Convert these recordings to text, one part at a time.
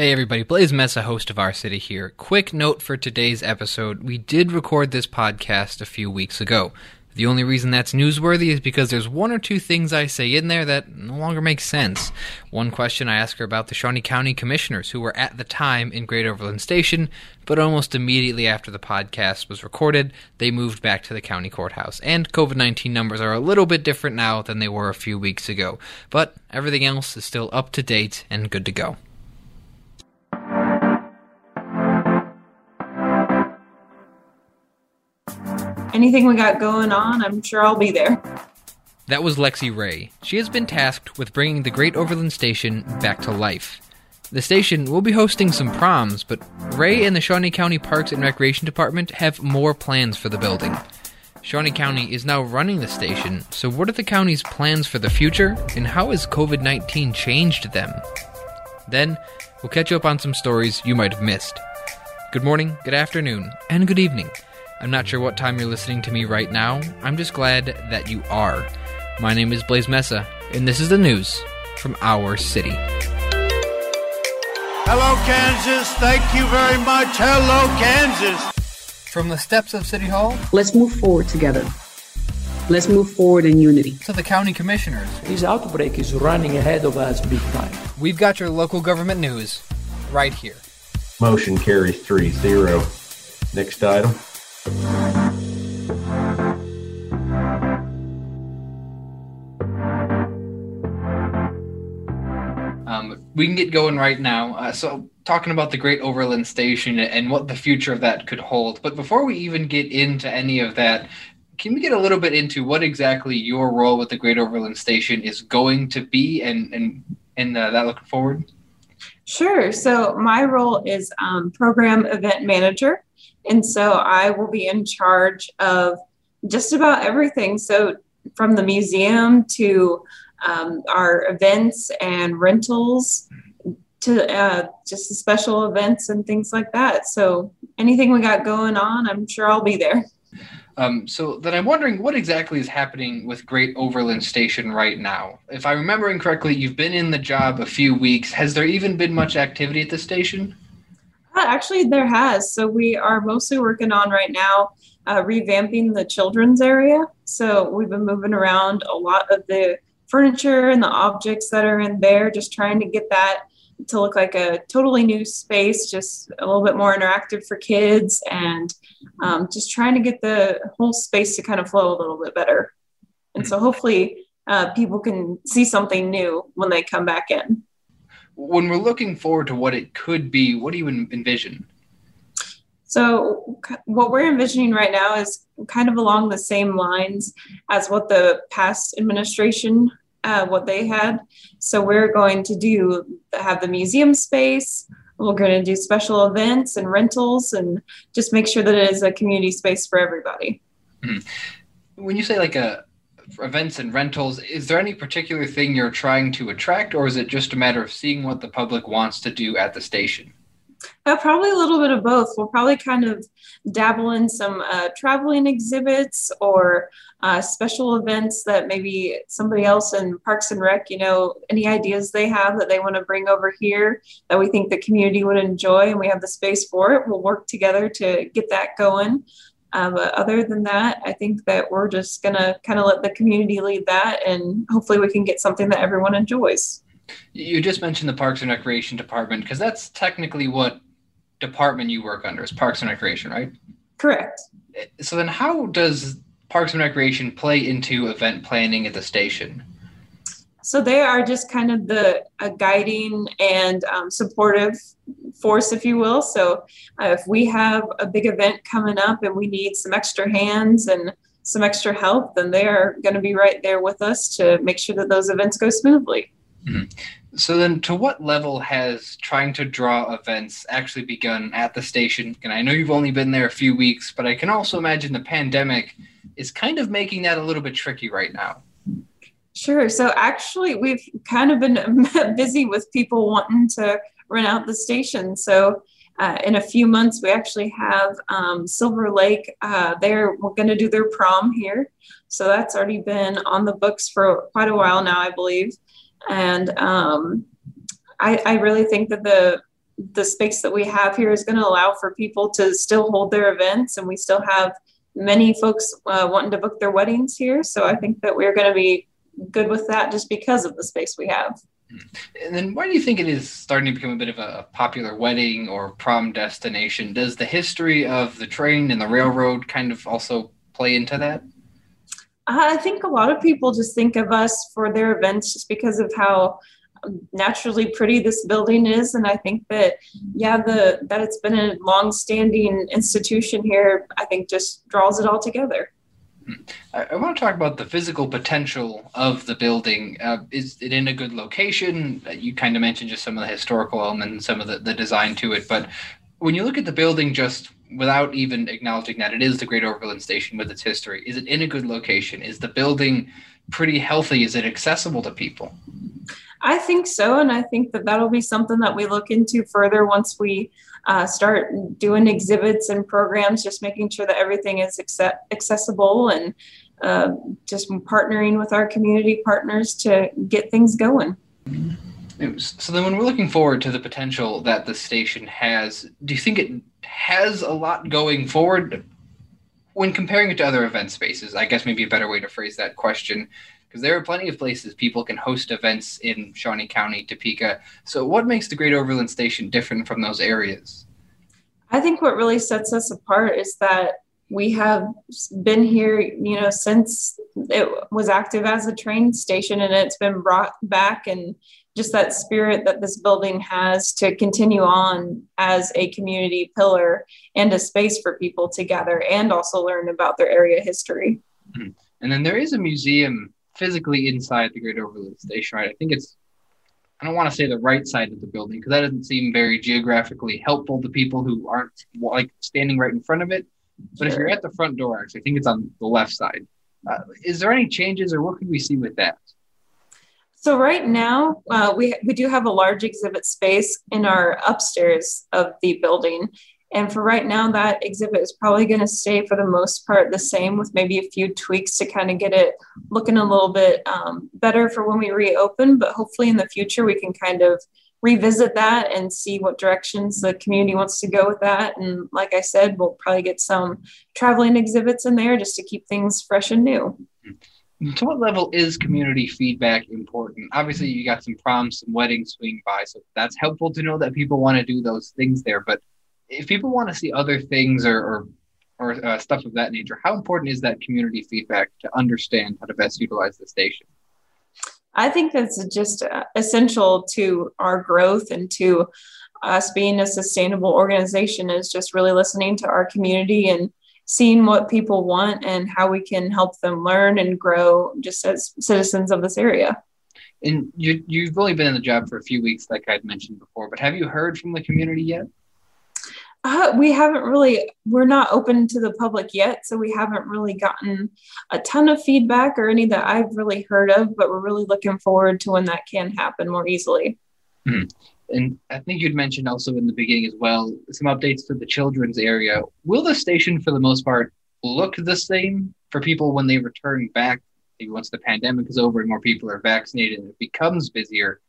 Hey everybody, Blaise Mesa, host of Our City here. Quick note for today's episode. We did record this podcast a few weeks ago. The only reason that's newsworthy is because there's one or two things I say in there that no longer make sense. One question I ask her about the Shawnee County Commissioners, who were at the time in Great Overland Station, but almost immediately after the podcast was recorded, they moved back to the county courthouse. And COVID 19 numbers are a little bit different now than they were a few weeks ago. But everything else is still up to date and good to go. Anything we got going on, I'm sure I'll be there. That was Lexi Ray. She has been tasked with bringing the Great Overland Station back to life. The station will be hosting some proms, but Ray and the Shawnee County Parks and Recreation Department have more plans for the building. Shawnee County is now running the station, so what are the county's plans for the future, and how has COVID 19 changed them? Then, we'll catch you up on some stories you might have missed. Good morning, good afternoon, and good evening. I'm not sure what time you're listening to me right now. I'm just glad that you are. My name is Blaise Mesa, and this is the news from our city. Hello, Kansas. Thank you very much. Hello, Kansas. From the steps of City Hall. Let's move forward together. Let's move forward in unity. To the county commissioners. This outbreak is running ahead of us big time. We've got your local government news right here. Motion carries 3 0. Next item. Um, we can get going right now. Uh, so, talking about the Great Overland Station and what the future of that could hold. But before we even get into any of that, can we get a little bit into what exactly your role with the Great Overland Station is going to be, and and and uh, that looking forward? Sure. So my role is um, program event manager. And so I will be in charge of just about everything. So from the museum to um, our events and rentals to uh, just the special events and things like that. So anything we got going on, I'm sure I'll be there. Um, so then I'm wondering what exactly is happening with Great Overland Station right now. If I'm remembering correctly, you've been in the job a few weeks. Has there even been much activity at the station? Actually, there has. So we are mostly working on right now uh, revamping the children's area. So we've been moving around a lot of the furniture and the objects that are in there, just trying to get that to look like a totally new space, just a little bit more interactive for kids, and um, just trying to get the whole space to kind of flow a little bit better. And so hopefully uh, people can see something new when they come back in when we're looking forward to what it could be, what do you envision? So, what we're envisioning right now is kind of along the same lines as what the past administration uh, what they had. So, we're going to do have the museum space. We're going to do special events and rentals, and just make sure that it is a community space for everybody. Mm-hmm. When you say like a events and rentals, is there any particular thing you're trying to attract, or is it just a matter of seeing what the public wants to do at the station? Uh, probably a little bit of both. We'll probably kind of dabble in some uh, traveling exhibits or uh, special events that maybe somebody else in Parks and Rec, you know, any ideas they have that they want to bring over here that we think the community would enjoy and we have the space for it. We'll work together to get that going. Uh, but other than that, I think that we're just going to kind of let the community lead that and hopefully we can get something that everyone enjoys. You just mentioned the Parks and Recreation Department because that's technically what department you work under is Parks and Recreation, right? Correct. So then how does Parks and Recreation play into event planning at the station? So they are just kind of the guiding and um, supportive force, if you will. So uh, if we have a big event coming up and we need some extra hands and some extra help, then they are going to be right there with us to make sure that those events go smoothly. Mm-hmm. So then, to what level has trying to draw events actually begun at the station? And I know you've only been there a few weeks, but I can also imagine the pandemic is kind of making that a little bit tricky right now. Sure. So actually, we've kind of been busy with people wanting to rent out the station. So uh, in a few months, we actually have um, Silver Lake. Uh, they're we're going to do their prom here, so that's already been on the books for quite a while now, I believe. And um, I, I really think that the the space that we have here is going to allow for people to still hold their events, and we still have many folks uh, wanting to book their weddings here. So I think that we're going to be good with that just because of the space we have. And then why do you think it is starting to become a bit of a popular wedding or prom destination? Does the history of the train and the railroad kind of also play into that? Uh, I think a lot of people just think of us for their events just because of how um, naturally pretty this building is and i think that yeah the that it's been a long-standing institution here i think just draws it all together I, I want to talk about the physical potential of the building. Uh, is it in a good location? Uh, you kind of mentioned just some of the historical elements some of the, the design to it, but when you look at the building just without even acknowledging that it is the Great Overland Station with its history, is it in a good location? Is the building pretty healthy? Is it accessible to people? I think so. And I think that that'll be something that we look into further once we uh, start doing exhibits and programs, just making sure that everything is accept- accessible and uh, just partnering with our community partners to get things going. So then, when we're looking forward to the potential that the station has, do you think it has a lot going forward? When comparing it to other event spaces, I guess maybe a better way to phrase that question because there are plenty of places people can host events in Shawnee County, Topeka. So, what makes the Great Overland Station different from those areas? I think what really sets us apart is that we have been here, you know, since it was active as a train station and it's been brought back and just that spirit that this building has to continue on as a community pillar and a space for people to gather and also learn about their area history. Mm-hmm. And then there is a museum physically inside the Great Overland Station, right? I think it's I don't want to say the right side of the building because that doesn't seem very geographically helpful to people who aren't like standing right in front of it. But sure. if you're at the front door, actually, I think it's on the left side. Uh, is there any changes, or what could we see with that? So right now, uh, we we do have a large exhibit space in our upstairs of the building, and for right now, that exhibit is probably going to stay for the most part the same, with maybe a few tweaks to kind of get it looking a little bit um, better for when we reopen. But hopefully, in the future, we can kind of revisit that and see what directions the community wants to go with that. And like I said, we'll probably get some traveling exhibits in there just to keep things fresh and new. To what level is community feedback important? Obviously, you got some proms, some weddings swing by, so that's helpful to know that people want to do those things there. But if people want to see other things or or, or uh, stuff of that nature, how important is that community feedback to understand how to best utilize the station? I think that's just uh, essential to our growth and to us being a sustainable organization is just really listening to our community and seeing what people want and how we can help them learn and grow just as citizens of this area. And you, you've only been in the job for a few weeks, like I'd mentioned before, but have you heard from the community yet? Uh, we haven't really, we're not open to the public yet. So we haven't really gotten a ton of feedback or any that I've really heard of, but we're really looking forward to when that can happen more easily. Hmm. And I think you'd mentioned also in the beginning as well some updates to the children's area. Will the station, for the most part, look the same for people when they return back? Maybe once the pandemic is over and more people are vaccinated and it becomes busier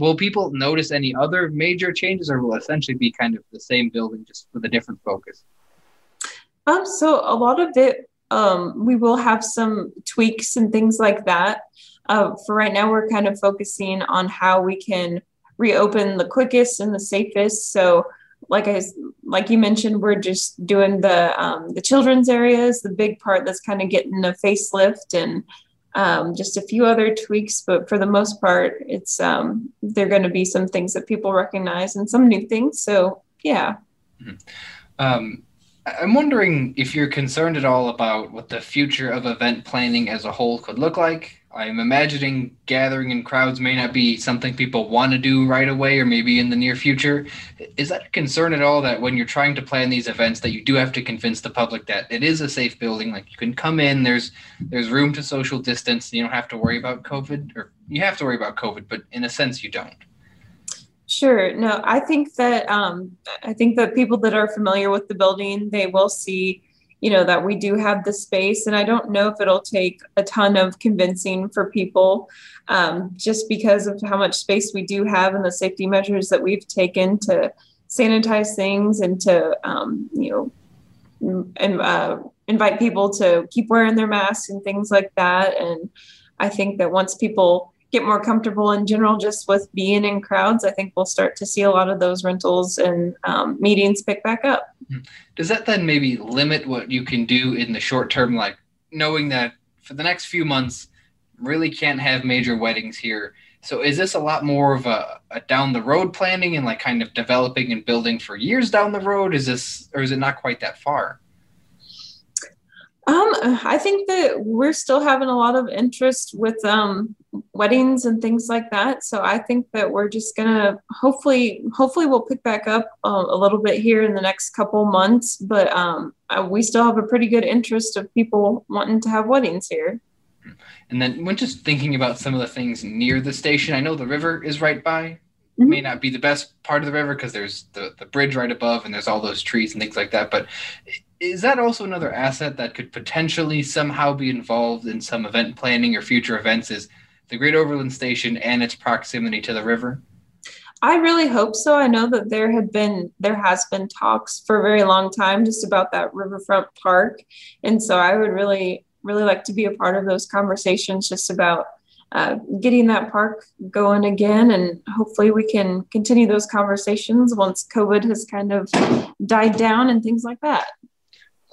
will people notice any other major changes or will essentially be kind of the same building just with a different focus? Um so a lot of it um we will have some tweaks and things like that. Uh, for right now we're kind of focusing on how we can reopen the quickest and the safest. So like I like you mentioned, we're just doing the um, the children's areas, the big part that's kind of getting a facelift and um, just a few other tweaks, but for the most part, it's um, they're going to be some things that people recognize and some new things. So yeah. Mm-hmm. Um, I'm wondering if you're concerned at all about what the future of event planning as a whole could look like. I'm imagining gathering in crowds may not be something people want to do right away or maybe in the near future. Is that a concern at all that when you're trying to plan these events that you do have to convince the public that it is a safe building like you can come in there's there's room to social distance you don't have to worry about covid or you have to worry about covid but in a sense you don't. Sure. No, I think that um, I think that people that are familiar with the building they will see you know that we do have the space and i don't know if it'll take a ton of convincing for people um, just because of how much space we do have and the safety measures that we've taken to sanitize things and to um, you know and uh, invite people to keep wearing their masks and things like that. And I think that once people get more comfortable in general just with being in crowds, I think we'll start to see a lot of those rentals and um, meetings pick back up. Does that then maybe limit what you can do in the short term, like knowing that for the next few months, really can't have major weddings here? So is this a lot more of a, a down the road planning and like kind of developing and building for years down the road? Is this or is it not quite that far? Um, I think that we're still having a lot of interest with um, weddings and things like that. So I think that we're just gonna hopefully, hopefully, we'll pick back up uh, a little bit here in the next couple months. But um, we still have a pretty good interest of people wanting to have weddings here. And then, when just thinking about some of the things near the station, I know the river is right by. Mm-hmm. May not be the best part of the river because there's the, the bridge right above and there's all those trees and things like that. But is that also another asset that could potentially somehow be involved in some event planning or future events? Is the Great Overland Station and its proximity to the river? I really hope so. I know that there had been there has been talks for a very long time just about that riverfront park, and so I would really really like to be a part of those conversations just about uh, getting that park going again, and hopefully we can continue those conversations once COVID has kind of died down and things like that.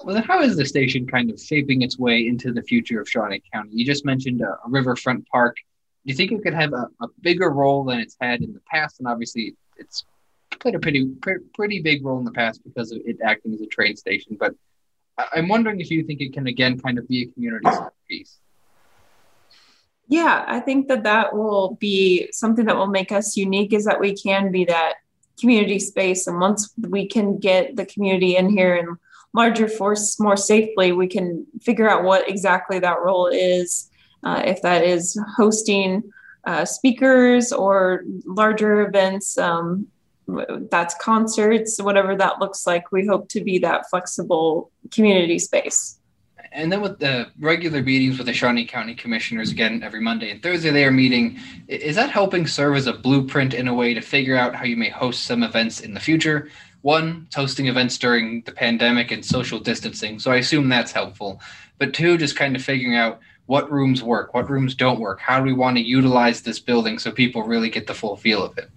Well, then how is the station kind of shaping its way into the future of Shawnee County? You just mentioned a, a riverfront park. Do you think it could have a, a, bigger role than it's had in the past? And obviously, it's played a pretty pretty big role in the past because of it acting as a train station. But I'm wondering if you think it can again kind of be a community piece. Yeah, I think that that will be something that will make us unique. Is that we can be that community space, and once we can get the community in here and larger force more safely, we can figure out what exactly that role is. Uh, if that is hosting uh, speakers or larger events, um, that's concerts, whatever that looks like, we hope to be that flexible community space. And then with the regular meetings with the Shawnee County Commissioners, again, every Monday and Thursday they are meeting, is that helping serve as a blueprint in a way to figure out how you may host some events in the future? One, hosting events during the pandemic and social distancing. So I assume that's helpful. But two, just kind of figuring out what rooms work, what rooms don't work. How do we want to utilize this building so people really get the full feel of it?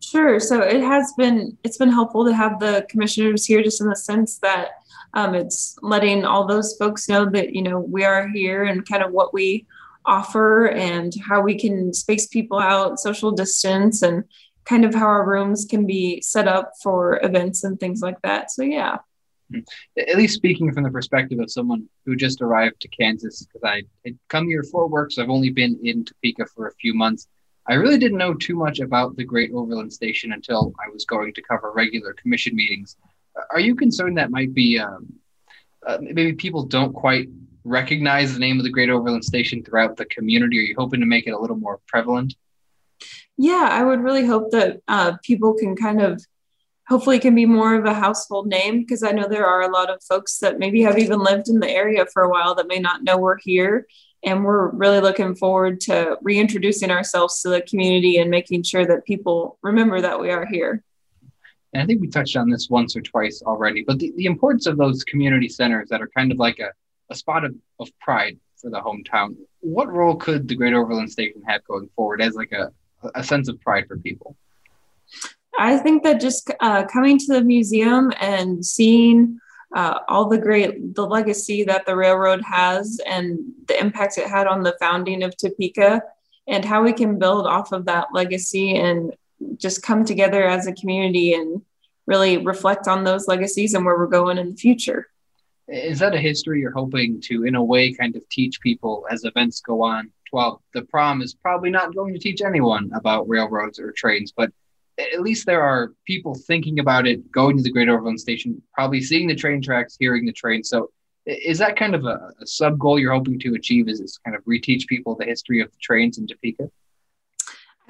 Sure. So it has been it's been helpful to have the commissioners here, just in the sense that um, it's letting all those folks know that you know we are here and kind of what we offer and how we can space people out, social distance, and kind of how our rooms can be set up for events and things like that. So yeah. Hmm. At least speaking from the perspective of someone who just arrived to Kansas, because I had come here for work, so I've only been in Topeka for a few months. I really didn't know too much about the Great Overland Station until I was going to cover regular commission meetings. Are you concerned that might be um, uh, maybe people don't quite recognize the name of the Great Overland Station throughout the community? Are you hoping to make it a little more prevalent? Yeah, I would really hope that uh, people can kind of hopefully can be more of a household name because I know there are a lot of folks that maybe have even lived in the area for a while that may not know we're here. And we're really looking forward to reintroducing ourselves to the community and making sure that people remember that we are here. And I think we touched on this once or twice already, but the, the importance of those community centers that are kind of like a, a spot of, of pride for the hometown. What role could the Great Overland Station have going forward as like a, a sense of pride for people? I think that just uh, coming to the museum and seeing uh, all the great the legacy that the railroad has and the impact it had on the founding of Topeka and how we can build off of that legacy and just come together as a community and really reflect on those legacies and where we're going in the future. Is that a history you're hoping to, in a way, kind of teach people as events go on? Well, the prom is probably not going to teach anyone about railroads or trains, but at least there are people thinking about it, going to the Great Overland Station, probably seeing the train tracks, hearing the train. So, is that kind of a, a sub goal you're hoping to achieve? Is this kind of reteach people the history of the trains in Topeka?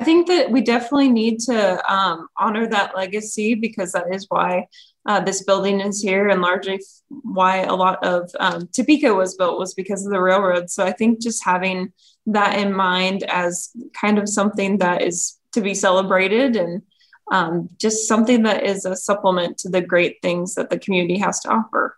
I think that we definitely need to um, honor that legacy because that is why uh, this building is here and largely why a lot of um, Topeka was built was because of the railroad. So I think just having that in mind as kind of something that is to be celebrated and um, just something that is a supplement to the great things that the community has to offer.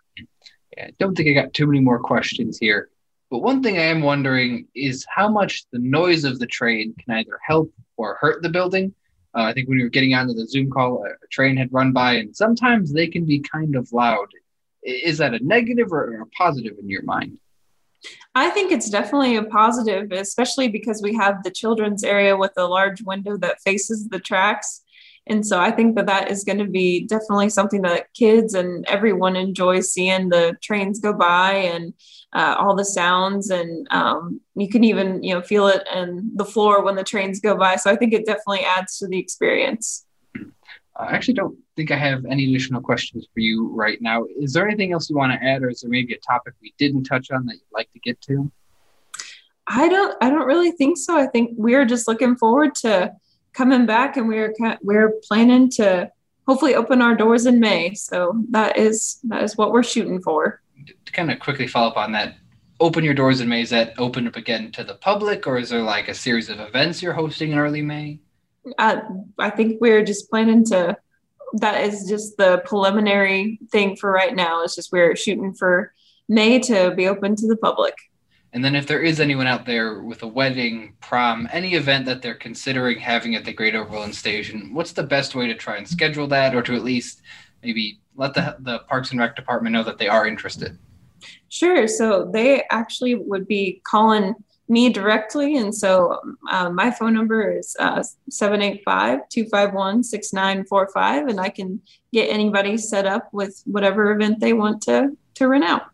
Yeah, I don't think I got too many more questions here. But one thing I am wondering is how much the noise of the train can either help or hurt the building. Uh, I think when we were getting onto the Zoom call, a, a, train had run by, and sometimes they can be kind of loud. Is that a negative or a positive in your mind? I think it's definitely a positive, especially because we have the children's area with a large window that faces the tracks. And so I think that that is going to be definitely something that kids and everyone enjoys seeing the trains go by and uh, all the sounds. And um, you can even, you know, feel it and the floor when the trains go by. So I think it definitely adds to the experience. I actually don't think I have any additional questions for you right now. Is there anything else you want to add, or is there maybe a topic we didn't touch on that you'd like to get to? I don't. I don't really think so. I think we're just looking forward to coming back, and we're we're planning to hopefully open our doors in May. So that is that is what we're shooting for. To kind of quickly follow up on that, open your doors in May. Is that open up again to the public, or is there like a series of events you're hosting in early May? Uh, I think we're just planning to. That is just the preliminary thing for right now. It's just we're shooting for May to be open to the public. And then if there is anyone out there with a wedding, prom, any event that they're considering having at the Great Overland Station, what's the best way to try and schedule that or to at least maybe let the, the Parks and Rec department know that they are interested? Sure. So they actually would be calling me directly. And so um, my phone number is uh, 785 251 6945, and I can get anybody set up with whatever event they want to, to rent out.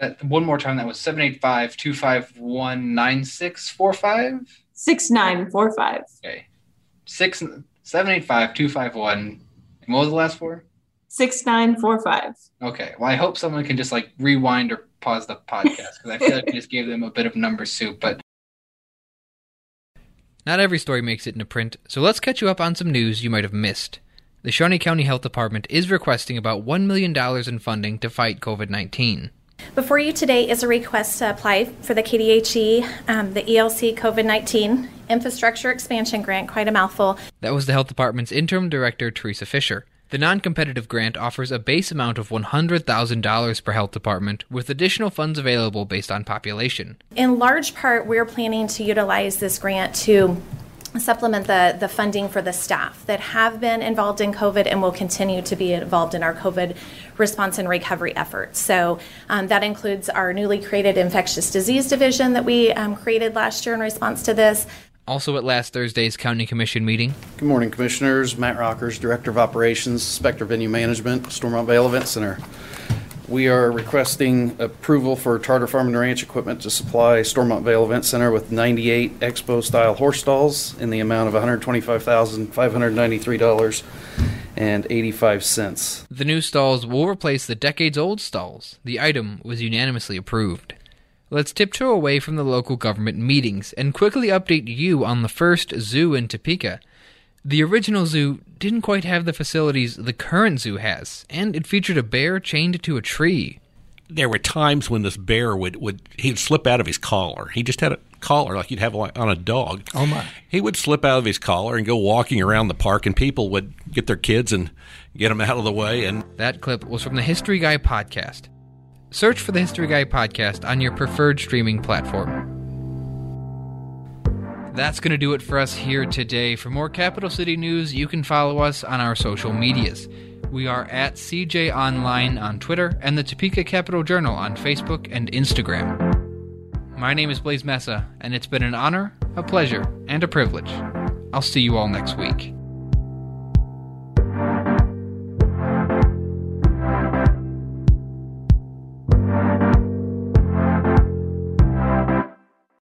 That one more time. That was 785 251 9645? 6945. Okay. Six, 785 251. And what was the last four? 6945. Okay. Well, I hope someone can just like rewind or pause the podcast because I feel like we just gave them a bit of number soup. But not every story makes it into print, so let's catch you up on some news you might have missed. The Shawnee County Health Department is requesting about $1 million in funding to fight COVID 19. Before you today is a request to apply for the KDHE, um, the ELC COVID 19 Infrastructure Expansion Grant, quite a mouthful. That was the Health Department's interim director, Teresa Fisher. The non competitive grant offers a base amount of $100,000 per health department, with additional funds available based on population. In large part, we're planning to utilize this grant to supplement the, the funding for the staff that have been involved in COVID and will continue to be involved in our COVID response and recovery efforts. So um, that includes our newly created infectious disease division that we um, created last year in response to this. Also at last Thursday's County Commission meeting. Good morning, Commissioners. Matt Rockers, Director of Operations, Spectra Venue Management, Stormont Vail Event Center. We are requesting approval for Charter Farm and Ranch equipment to supply Stormont Vail Event Center with 98 Expo style horse stalls in the amount of $125,593.85. The new stalls will replace the decades old stalls. The item was unanimously approved. Let's tiptoe away from the local government meetings and quickly update you on the first zoo in Topeka. The original zoo didn't quite have the facilities the current zoo has, and it featured a bear chained to a tree. There were times when this bear would, would he'd slip out of his collar. He just had a collar like you'd have on a dog. Oh my! He would slip out of his collar and go walking around the park, and people would get their kids and get them out of the way. And that clip was from the History Guy podcast. Search for the History Guy podcast on your preferred streaming platform. That's going to do it for us here today. For more Capital City news, you can follow us on our social medias. We are at CJ Online on Twitter and the Topeka Capital Journal on Facebook and Instagram. My name is Blaise Mesa, and it's been an honor, a pleasure, and a privilege. I'll see you all next week.